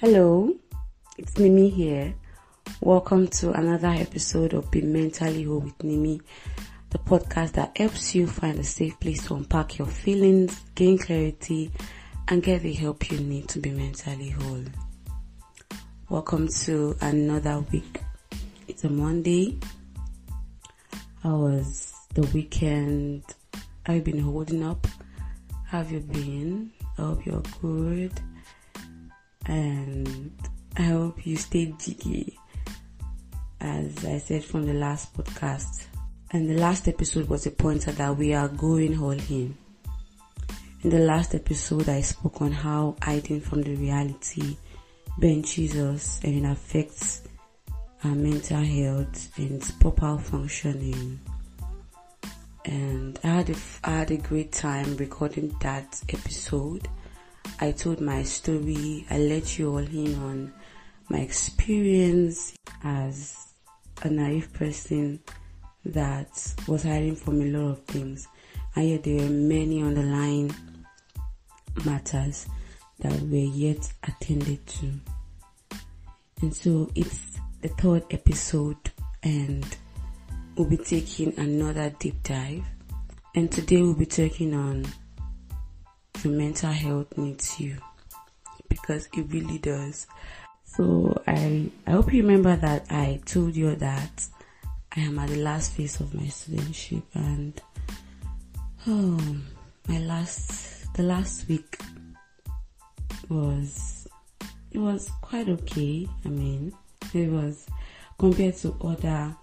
Hello, it's Nimi here. Welcome to another episode of Be Mentally Whole with Nimi, the podcast that helps you find a safe place to unpack your feelings, gain clarity, and get the help you need to be mentally whole. Welcome to another week. It's a Monday. How was the weekend? Have you been holding up? Have you been? I hope you're good and I hope you stayed jiggy as I said from the last podcast. And the last episode was a pointer that we are going all in. In the last episode, I spoke on how hiding from the reality benches us and it affects our mental health and its proper functioning. And I had a, I had a great time recording that episode I told my story. I let you all in on my experience as a naive person that was hiding from a lot of things. And yet there were many underlying matters that were yet attended to. And so it's the third episode and we'll be taking another deep dive. And today we'll be talking on your mental health needs you because it really does. So I I hope you remember that I told you that I am at the last phase of my studentship and oh my last the last week was it was quite okay. I mean it was compared to other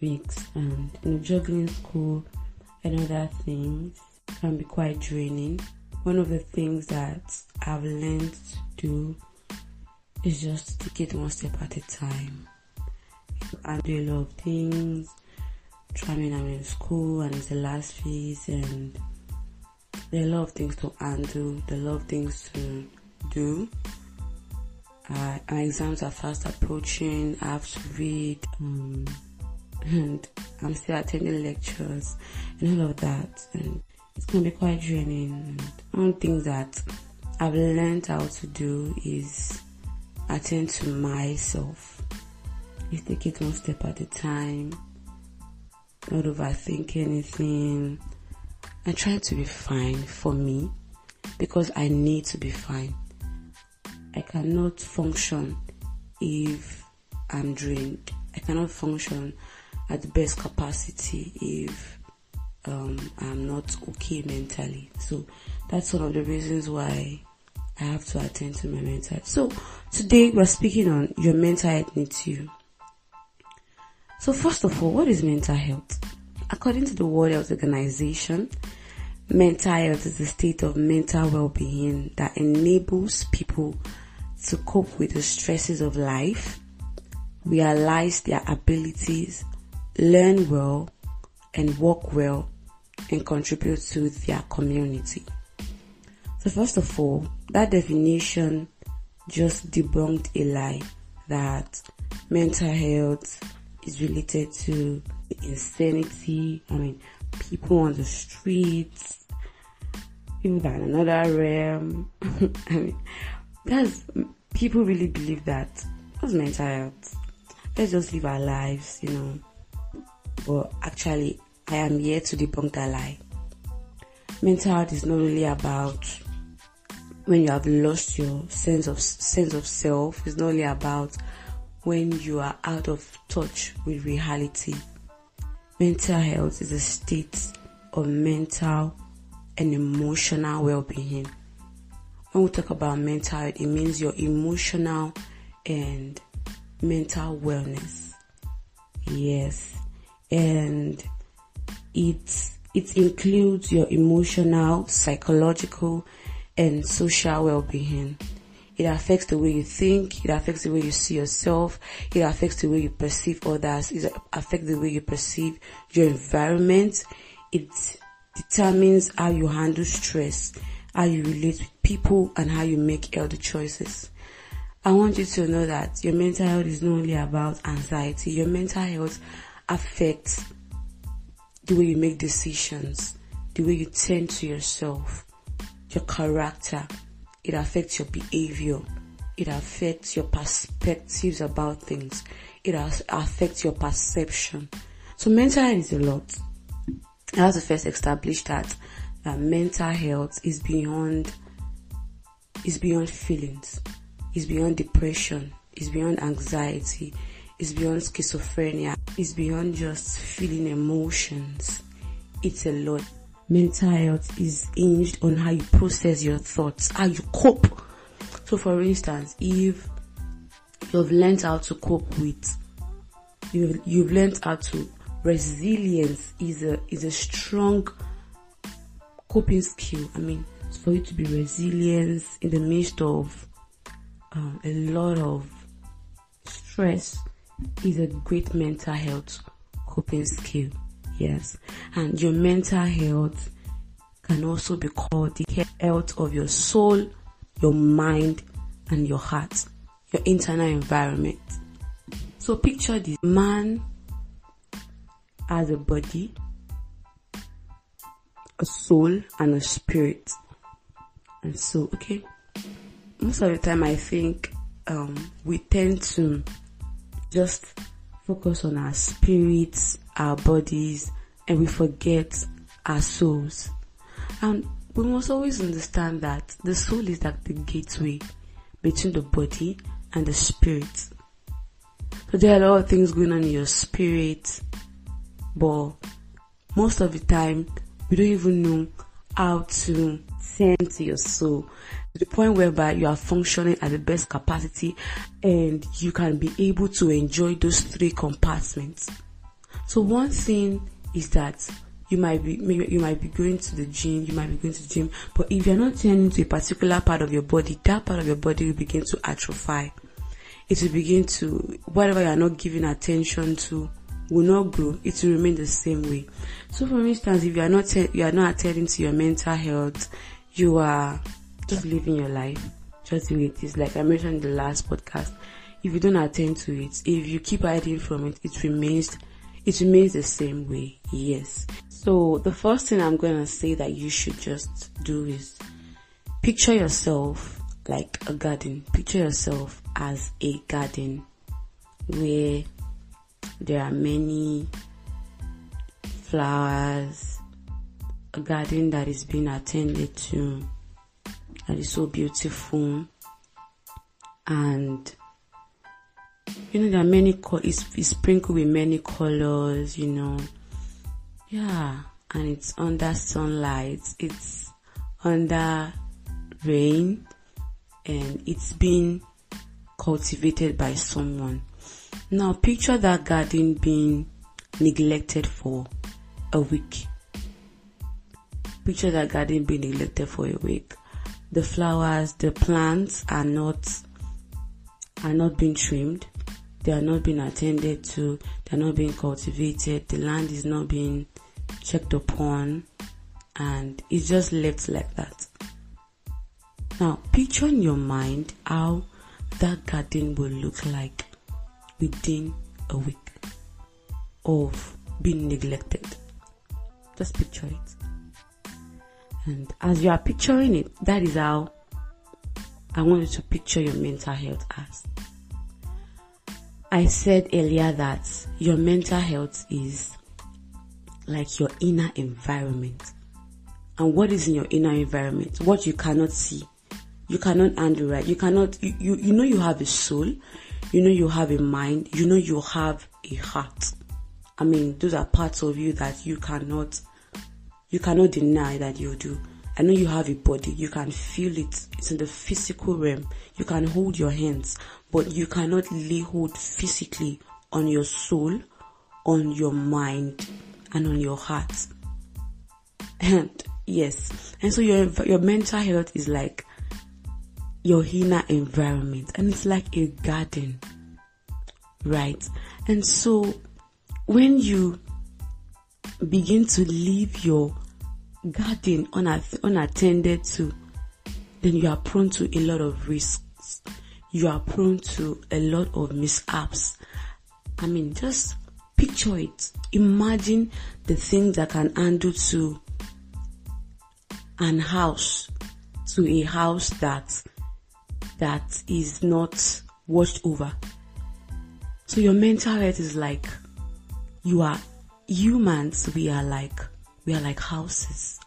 weeks and you know juggling school and other things can be quite draining. One of the things that I've learned to do is just to take it one step at a time. I do a lot of things. I mean, I'm in school and it's the last phase, and there are a lot of things to undo, there are a lot of things to do. Uh, my exams are fast approaching. I have to read, um, and I'm still attending lectures and all of that. And it's gonna be quite draining. one thing that I've learned how to do is attend to myself. Is take it one step at a time, not overthink anything, and try to be fine for me because I need to be fine. I cannot function if I'm drained. I cannot function at the best capacity if um, I'm not okay mentally. So that's one of the reasons why I have to attend to my mental health. So today we're speaking on your mental health needs you. So first of all, what is mental health? According to the World Health Organization, mental health is a state of mental well-being that enables people to cope with the stresses of life, realize their abilities, learn well, and work well and contribute to their community. So first of all, that definition just debunked a lie that mental health is related to insanity. I mean, people on the streets, people that in another realm. I mean, that's people really believe that. What's mental health? Let's just live our lives, you know. But actually, I am here to debunk that lie. Mental health is not really about when you have lost your sense of sense of self. It's not only about when you are out of touch with reality. Mental health is a state of mental and emotional well-being. When we talk about mental health, it means your emotional and mental wellness. Yes. And it it includes your emotional, psychological, and social well-being. It affects the way you think. It affects the way you see yourself. It affects the way you perceive others. It affects the way you perceive your environment. It determines how you handle stress, how you relate with people, and how you make healthy choices. I want you to know that your mental health is not only about anxiety. Your mental health affects the way you make decisions, the way you tend to yourself, your character. It affects your behavior. it affects your perspectives about things. It affects your perception. So mental health is a lot. I have to first establish that that mental health is beyond is beyond feelings, is beyond depression, is beyond anxiety, is beyond schizophrenia, is beyond just feeling emotions. It's a lot. Mental health is hinged on how you process your thoughts, how you cope. So for instance, if you've learned how to cope with you've, you've learned how to resilience is a is a strong coping skill. I mean, for you to be resilient in the midst of um, a lot of stress is a great mental health coping skill. Yes, and your mental health can also be called the health of your soul, your mind, and your heart, your internal environment. So picture this man as a body, a soul, and a spirit. And so, okay, most of the time I think um, we tend to just focus on our spirits, our bodies, and we forget our souls. And we must always understand that the soul is like the gateway between the body and the spirit. So there are a lot of things going on in your spirit, but most of the time we don't even know how to tend to your soul to the point whereby you are functioning at the best capacity and you can be able to enjoy those three compartments. So one thing is that you might be maybe you might be going to the gym, you might be going to the gym, but if you're not tending to a particular part of your body, that part of your body will begin to atrophy. It will begin to whatever you're not giving attention to will not grow, it will remain the same way. So for instance, if you are not you are not attending to your mental health, you are just living your life just the way it is. Like I mentioned in the last podcast, if you don't attend to it, if you keep hiding from it, it remains it remains the same way. Yes. So the first thing I'm going to say that you should just do is picture yourself like a garden. Picture yourself as a garden where there are many flowers, a garden that is being attended to, that is so beautiful, and you know there are many colors. It's, it's sprinkled with many colors. You know, yeah, and it's under sunlight. It's under rain, and it's been cultivated by someone. Now picture that garden being neglected for a week. Picture that garden being neglected for a week. The flowers, the plants are not are not being trimmed. They are not being attended to. They are not being cultivated. The land is not being checked upon, and it's just left like that. Now, picture in your mind how that garden will look like within a week of being neglected. Just picture it. And as you are picturing it, that is how I want you to picture your mental health as. I said earlier that your mental health is like your inner environment. And what is in your inner environment? What you cannot see. You cannot handle right. You cannot, you, you, you know you have a soul. You know you have a mind. You know you have a heart. I mean, those are parts of you that you cannot, you cannot deny that you do. I know you have a body. You can feel it. It's in the physical realm. You can hold your hands, but you cannot lay hold physically on your soul, on your mind, and on your heart. And yes, and so your your mental health is like your inner environment and it's like a garden right and so when you begin to leave your garden unattended to then you are prone to a lot of risks. You are prone to a lot of mishaps. I mean just picture it. Imagine the things that can handle to an house to a house that that is not watched over. So your mental health is like you are humans, we are like we are like houses.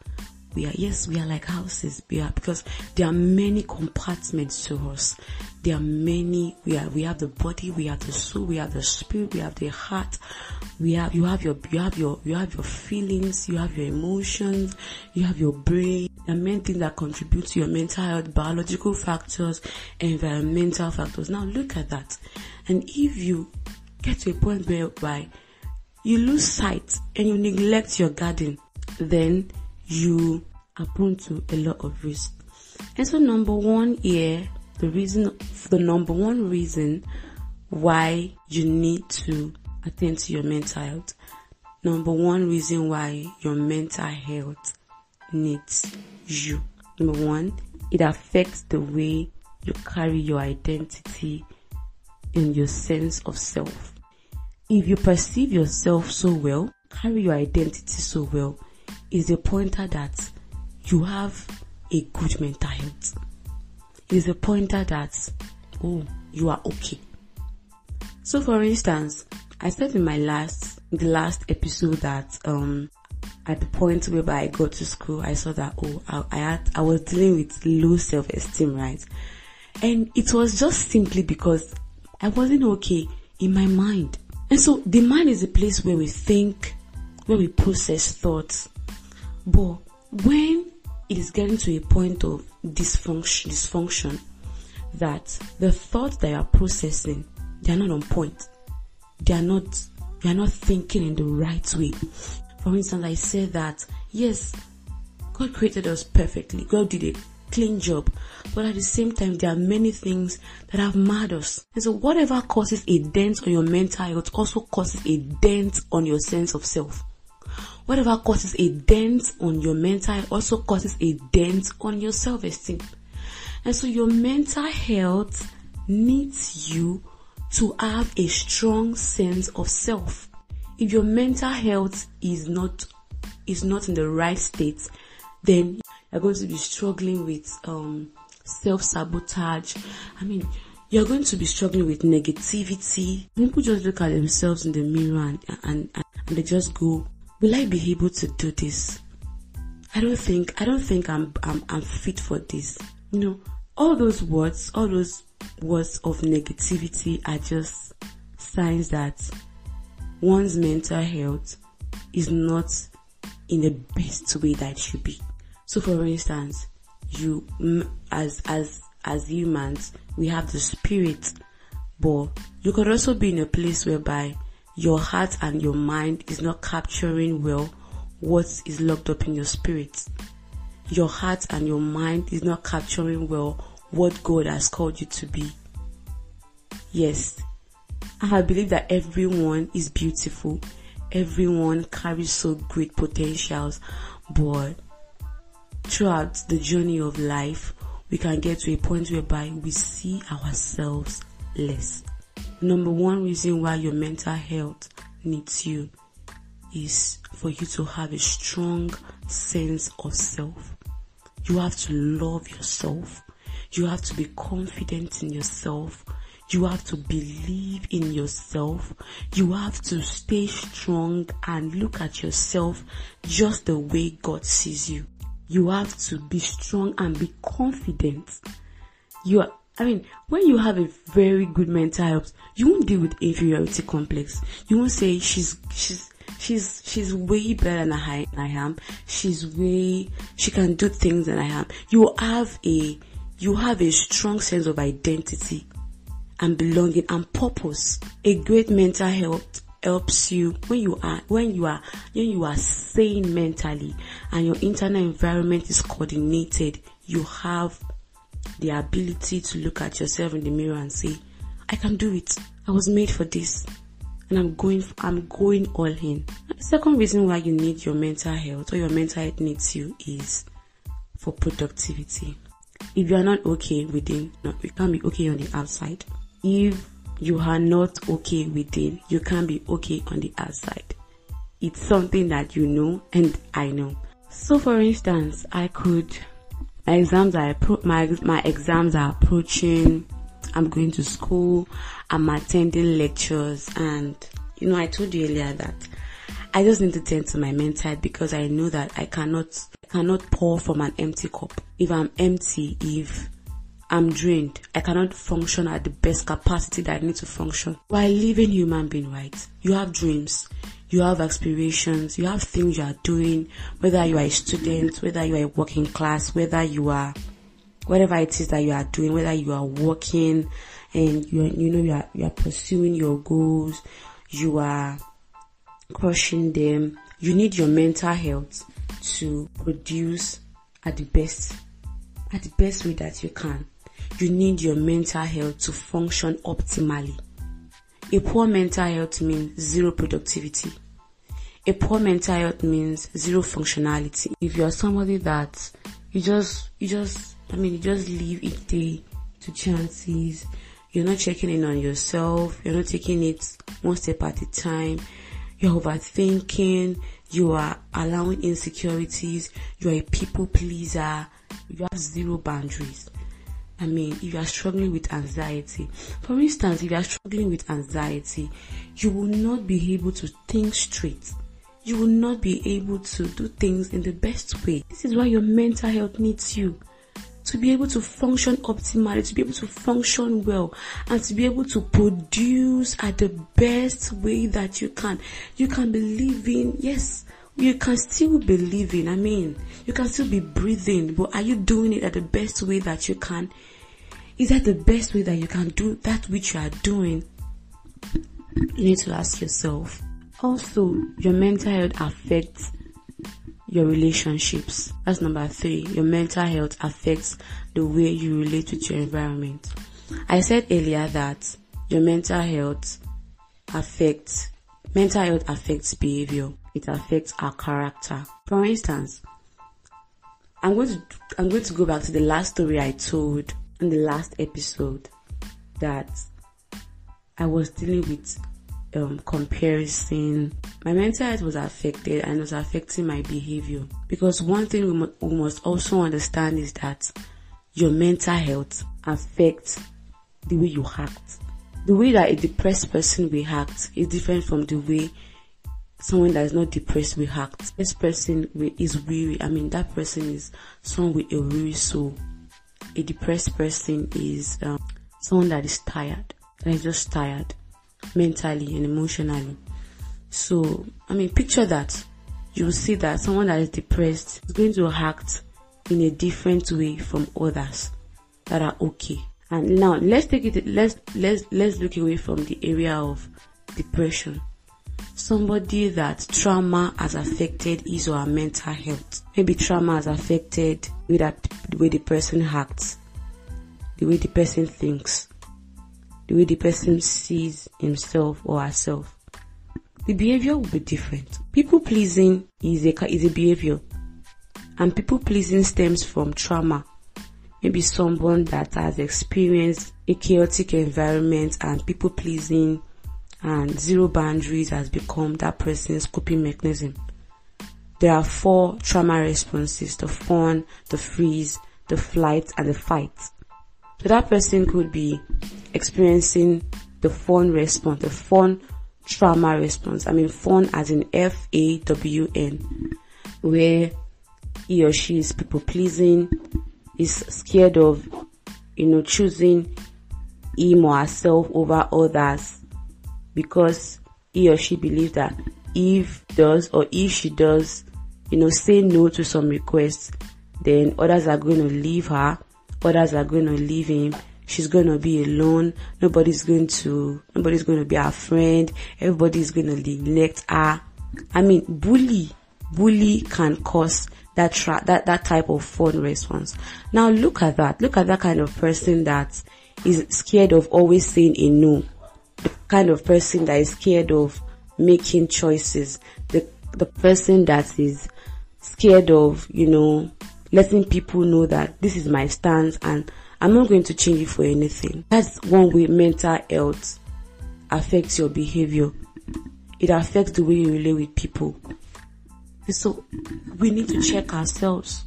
We are yes, we are like houses. We are because there are many compartments to us. There are many we are we have the body, we have the soul, we have the spirit, we have the heart, we have you have your you have your you have your feelings, you have your emotions, you have your brain. The main things that contribute to your mental health, biological factors, environmental factors. Now look at that. And if you get to a point whereby you lose sight and you neglect your garden, then you are prone to a lot of risk. And so number one here, the reason, the number one reason why you need to attend to your mental health, number one reason why your mental health needs you. Number one, it affects the way you carry your identity and your sense of self. If you perceive yourself so well, carry your identity so well, is a pointer that you have a good mental health. It is a pointer that, oh, you are okay. So for instance, I said in my last, the last episode that, um, at the point where I got to school, I saw that, oh, I, I had, I was dealing with low self-esteem, right? And it was just simply because I wasn't okay in my mind. And so the mind is a place where we think, where we process thoughts, but when it is getting to a point of dysfunction, dysfunction, that the thoughts that you are processing, they are not on point. They are not, you are not thinking in the right way. For instance, I say that, yes, God created us perfectly. God did a clean job. But at the same time, there are many things that have marred us. And so whatever causes a dent on your mental health also causes a dent on your sense of self. Whatever causes a dent on your mental also causes a dent on your self-esteem. And so your mental health needs you to have a strong sense of self. If your mental health is not is not in the right state, then you're going to be struggling with um, self-sabotage. I mean, you're going to be struggling with negativity. People just look at themselves in the mirror and, and, and they just go, will I be able to do this? I don't think I don't think I'm I'm I'm fit for this. You know, all those words, all those words of negativity are just signs that one's mental health is not in the best way that it should be. So for instance, you as as as humans, we have the spirit, but you could also be in a place whereby your heart and your mind is not capturing well what is locked up in your spirit. Your heart and your mind is not capturing well what God has called you to be. Yes, I believe that everyone is beautiful. Everyone carries so great potentials, but throughout the journey of life, we can get to a point whereby we see ourselves less number one reason why your mental health needs you is for you to have a strong sense of self. You have to love yourself. You have to be confident in yourself. You have to believe in yourself. You have to stay strong and look at yourself just the way God sees you. You have to be strong and be confident. You are I mean, when you have a very good mental health, you won't deal with inferiority complex. You won't say she's she's she's she's way better than I, I am. She's way she can do things than I am. You have a you have a strong sense of identity and belonging and purpose. A great mental health helps you when you are when you are when you are sane mentally and your internal environment is coordinated. You have the ability to look at yourself in the mirror and say, I can do it. I was made for this. And I'm going, I'm going all in. The second reason why you need your mental health or your mental health needs you is for productivity. If you are not okay within, you can't be okay on the outside. If you are not okay within, you can't be okay on the outside. It's something that you know and I know. So for instance, I could My exams are my my exams are approaching. I'm going to school. I'm attending lectures, and you know, I told you earlier that I just need to tend to my mental because I know that I cannot I cannot pour from an empty cup. If I'm empty, if I'm drained, I cannot function at the best capacity that I need to function. While living human being, right? You have dreams, you have aspirations, you have things you are doing, whether you are a student, whether you are working class, whether you are whatever it is that you are doing, whether you are working and you you know you are you are pursuing your goals, you are crushing them. You need your mental health to produce at the best, at the best way that you can. You need your mental health to function optimally. A poor mental health means zero productivity. A poor mental health means zero functionality. If you are somebody that you just, you just, I mean, you just live each day to chances, you're not checking in on yourself, you're not taking it one step at a time, you're overthinking, you are allowing insecurities, you're a people pleaser, you have zero boundaries. I mean, if you are struggling with anxiety, for instance, if you are struggling with anxiety, you will not be able to think straight. You will not be able to do things in the best way. This is why your mental health needs you to be able to function optimally, to be able to function well, and to be able to produce at the best way that you can. You can be living, yes, you can still be living. I mean, you can still be breathing, but are you doing it at the best way that you can? Is that the best way that you can do that which you are doing? You need to ask yourself. Also, your mental health affects your relationships. That's number three. Your mental health affects the way you relate with your environment. I said earlier that your mental health affects, mental health affects behavior. It affects our character. For instance, I'm going to, I'm going to go back to the last story I told in the last episode that I was dealing with um, comparison, my mental health was affected and was affecting my behavior. Because one thing we, mu- we must also understand is that your mental health affects the way you act. The way that a depressed person will act is different from the way someone that is not depressed will act. This person is weary. I mean, that person is someone with a weary soul. A depressed person is um, someone that is tired. That is just tired mentally and emotionally. So, I mean, picture that. You will see that someone that is depressed is going to act in a different way from others that are okay. And now let's take it, let's, let's, let's look away from the area of depression. Somebody that trauma has affected his or her mental health. Maybe trauma has affected way that, the way the person acts, the way the person thinks, the way the person sees himself or herself, the behavior will be different. People pleasing is a, is a behavior and people pleasing stems from trauma. Maybe someone that has experienced a chaotic environment and people pleasing and zero boundaries has become that person's coping mechanism. There are four trauma responses, the fawn, the freeze, the flight, and the fight. So that person could be experiencing the fawn response, the fawn trauma response. I mean fawn as in F-A-W-N, where he or she is people pleasing, is scared of, you know, choosing him or herself over others because he or she believes that if does or if she does, you know, say no to some requests, then others are going to leave her, others are going to leave him, she's going to be alone. Nobody's going to, nobody's going to be her friend. Everybody's going to neglect her. I mean, bully, bully can cause that tra- that, that type of fawn response. Now look at that. Look at that kind of person that is scared of always saying a no. The kind of person that is scared of making choices. The, the person that is scared of, you know, letting people know that this is my stance and I'm not going to change it for anything. That's one way mental health affects your behavior. It affects the way you relate with people. So we need to check ourselves.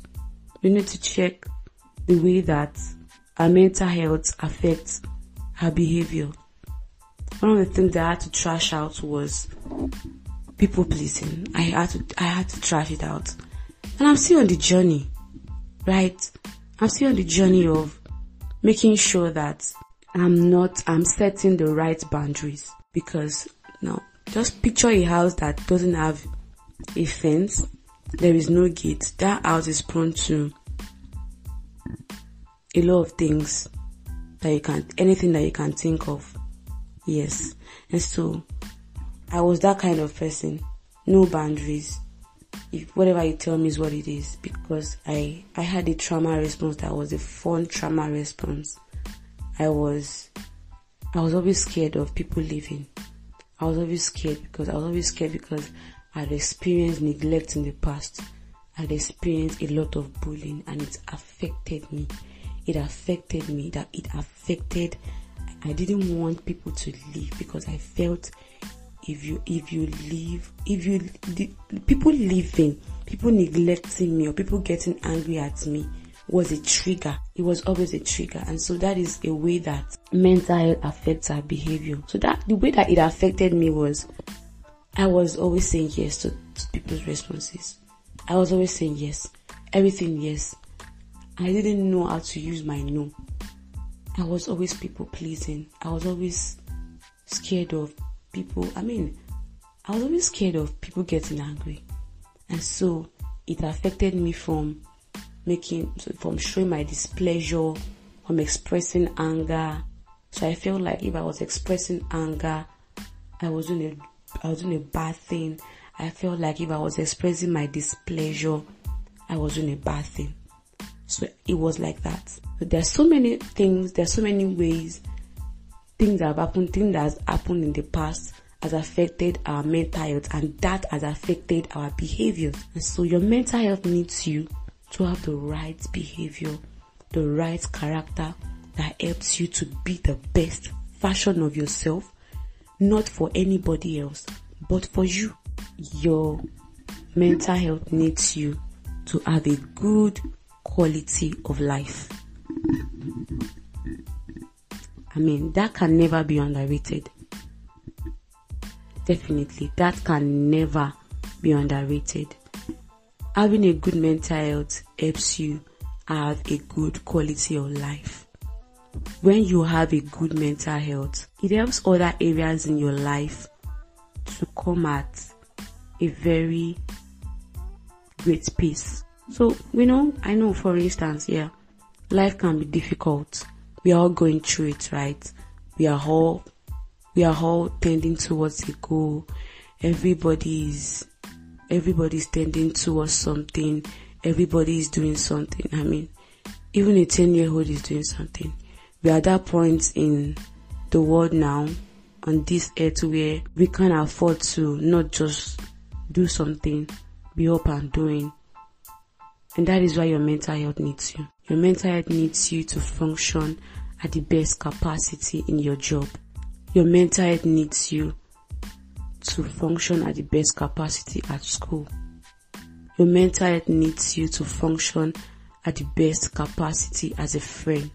We need to check the way that our mental health affects our behavior. One of the things that I had to trash out was people pleasing. I had to I had to trash it out. And I'm still on the journey. Right? I'm still on the journey of making sure that I'm not I'm setting the right boundaries because now just picture a house that doesn't have a fence, there is no gate. That house is prone to a lot of things that you can anything that you can think of. Yes. And so I was that kind of person. No boundaries. If whatever you tell me is what it is because I I had a trauma response that was a fawn trauma response. I was I was always scared of people leaving. I was always scared because I was always scared because I'd experienced neglect in the past. I'd experienced a lot of bullying and it affected me. It affected me that it affected I didn't want people to leave because I felt if you if you leave if you the, people leaving people neglecting me or people getting angry at me was a trigger it was always a trigger and so that is a way that mental health affects our behavior so that the way that it affected me was i was always saying yes to, to people's responses. I was always saying yes. Everything yes. I didn't know how to use my no. I was always people pleasing. I was always scared of people, I mean, I was always scared of people getting angry. And so it affected me from making, from showing my displeasure, from expressing anger. So I felt like if I was expressing anger, I was doing a, I was doing a bad thing. I felt like if I was expressing my displeasure, I was doing a bad thing. So it was like that. But there's so many things, there's so many ways things that have happened, things that has happened in the past has affected our mental health and that has affected our behavior. And so your mental health needs you to have the right behavior, the right character that helps you to be the best version of yourself, not for anybody else, but for you. Your mental health needs you to have a good quality of life. I mean, that can never be underrated. Definitely, that can never be underrated. Having a good mental health helps you have a good quality of life. When you have a good mental health, it helps other areas in your life to come at a very great pace. So, you know, I know for instance, yeah, life can be difficult we are all going through it, right? We are all we are all tending towards a goal. Everybody's everybody's tending towards something. Everybody is doing something. I mean, even a ten year old is doing something. We are at that point in the world now on this earth where we can afford to not just do something, be up and doing. And that is why your mental health needs you. Your mental health needs you to function at the best capacity in your job. Your mental health needs you to function at the best capacity at school. Your mental health needs you to function at the best capacity as a friend.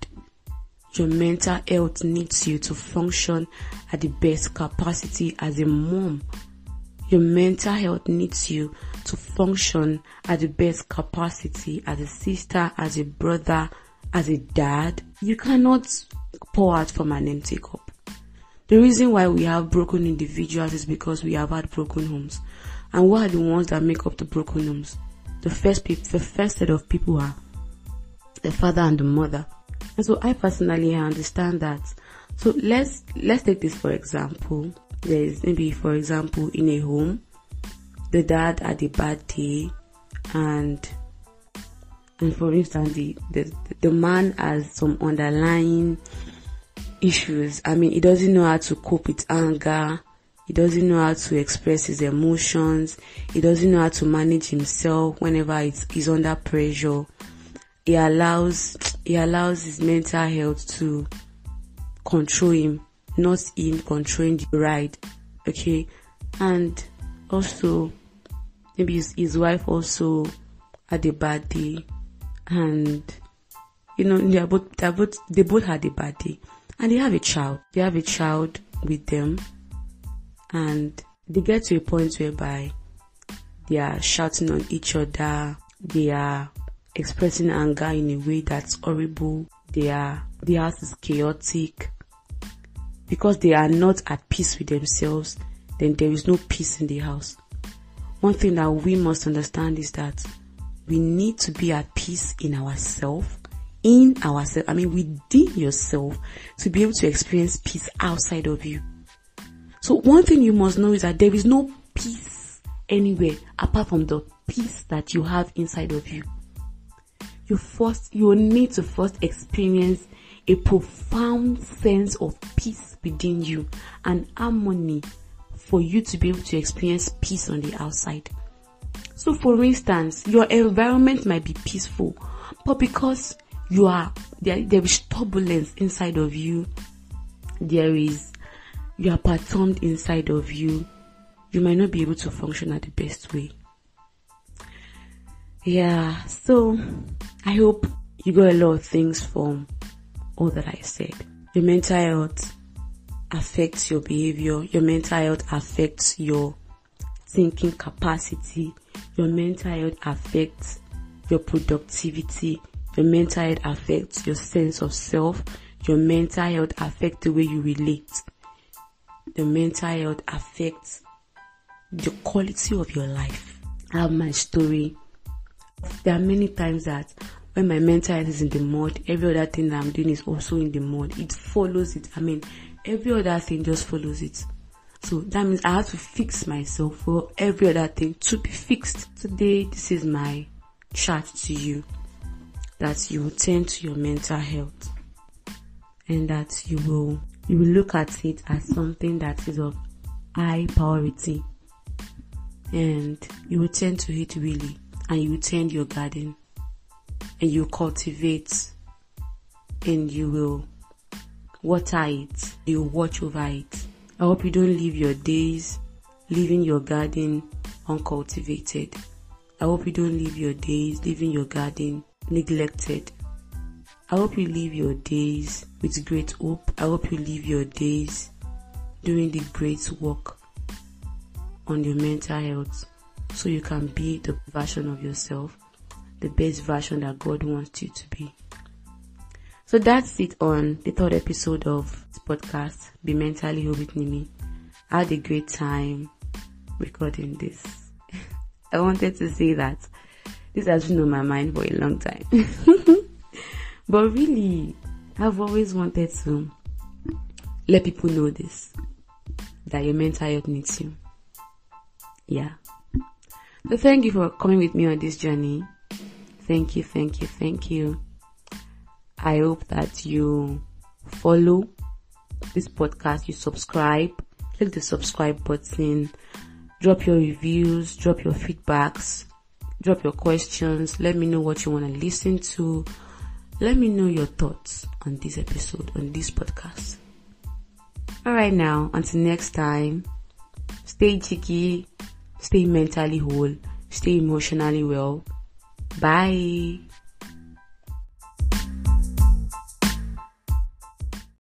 Your mental health needs you to function at the best capacity as a mom. Your mental health needs you to function at the best capacity as a sister, as a brother, as a dad. You cannot pour out from an empty cup. The reason why we have broken individuals is because we have had broken homes. And what are the ones that make up the broken homes? The first the first set of people are the father and the mother. And so I personally understand that. So let's let's take this for example. There is maybe for example in a home the dad had a bad day and and for instance the, the the man has some underlying issues i mean he doesn't know how to cope with anger he doesn't know how to express his emotions he doesn't know how to manage himself whenever he's under pressure he allows he allows his mental health to control him not him controlling the ride okay and also maybe his, his wife also had a bad day and you know, they both, they both, they both had a bad day and they have a child. They have a child with them and they get to a point whereby they are shouting on each other. They are expressing anger in a way that's horrible. They are, the house is chaotic because they are not at peace with themselves. Then there is no peace in the house. One thing that we must understand is that we need to be at peace in ourselves, in ourselves, I mean within yourself to be able to experience peace outside of you. So one thing you must know is that there is no peace anywhere apart from the peace that you have inside of you. You first, you need to first experience a profound sense of peace within you and harmony for you to be able to experience peace on the outside. So for instance, your environment might be peaceful, but because you are, there, there is turbulence inside of you, there is, you are perturbed inside of you, you might not be able to function at the best way. Yeah, so I hope you got a lot of things from all that I said. Your mental health affects your behavior. Your mental health affects your thinking capacity. Your mental health affects your productivity. Your mental health affects your sense of self. Your mental health affects the way you relate. The mental health affects the quality of your life. I have my story. There are many times that when my mental health is in the mud, every other thing that I'm doing is also in the mud. It follows it. I mean, every other thing just follows it. So that means I have to fix myself for every other thing to be fixed. Today, this is my chat to you that you will tend to your mental health and that you will you will look at it as something that is of high priority and you will tend to it really and you tend your garden and you cultivate and you will water it, you watch over it. I hope you don't leave your days leaving your garden uncultivated. I hope you don't leave your days leaving your garden neglected. I hope you live your days with great hope. I hope you live your days doing the great work on your mental health so you can be the version of yourself, the best version that God wants you to be. So that's it on the third episode of this podcast, Be Mentally Whole with Nimi. I had a great time recording this. I wanted to say that this has been on my mind for a long time. but really, I've always wanted to let people know this that your mental health needs you. Yeah. So thank you for coming with me on this journey. Thank you, thank you, thank you. I hope that you follow this podcast, you subscribe, click the subscribe button, drop your reviews, drop your feedbacks, drop your questions, let me know what you want to listen to. Let me know your thoughts on this episode, on this podcast. Alright now, until next time, stay cheeky, stay mentally whole, stay emotionally well. Bye.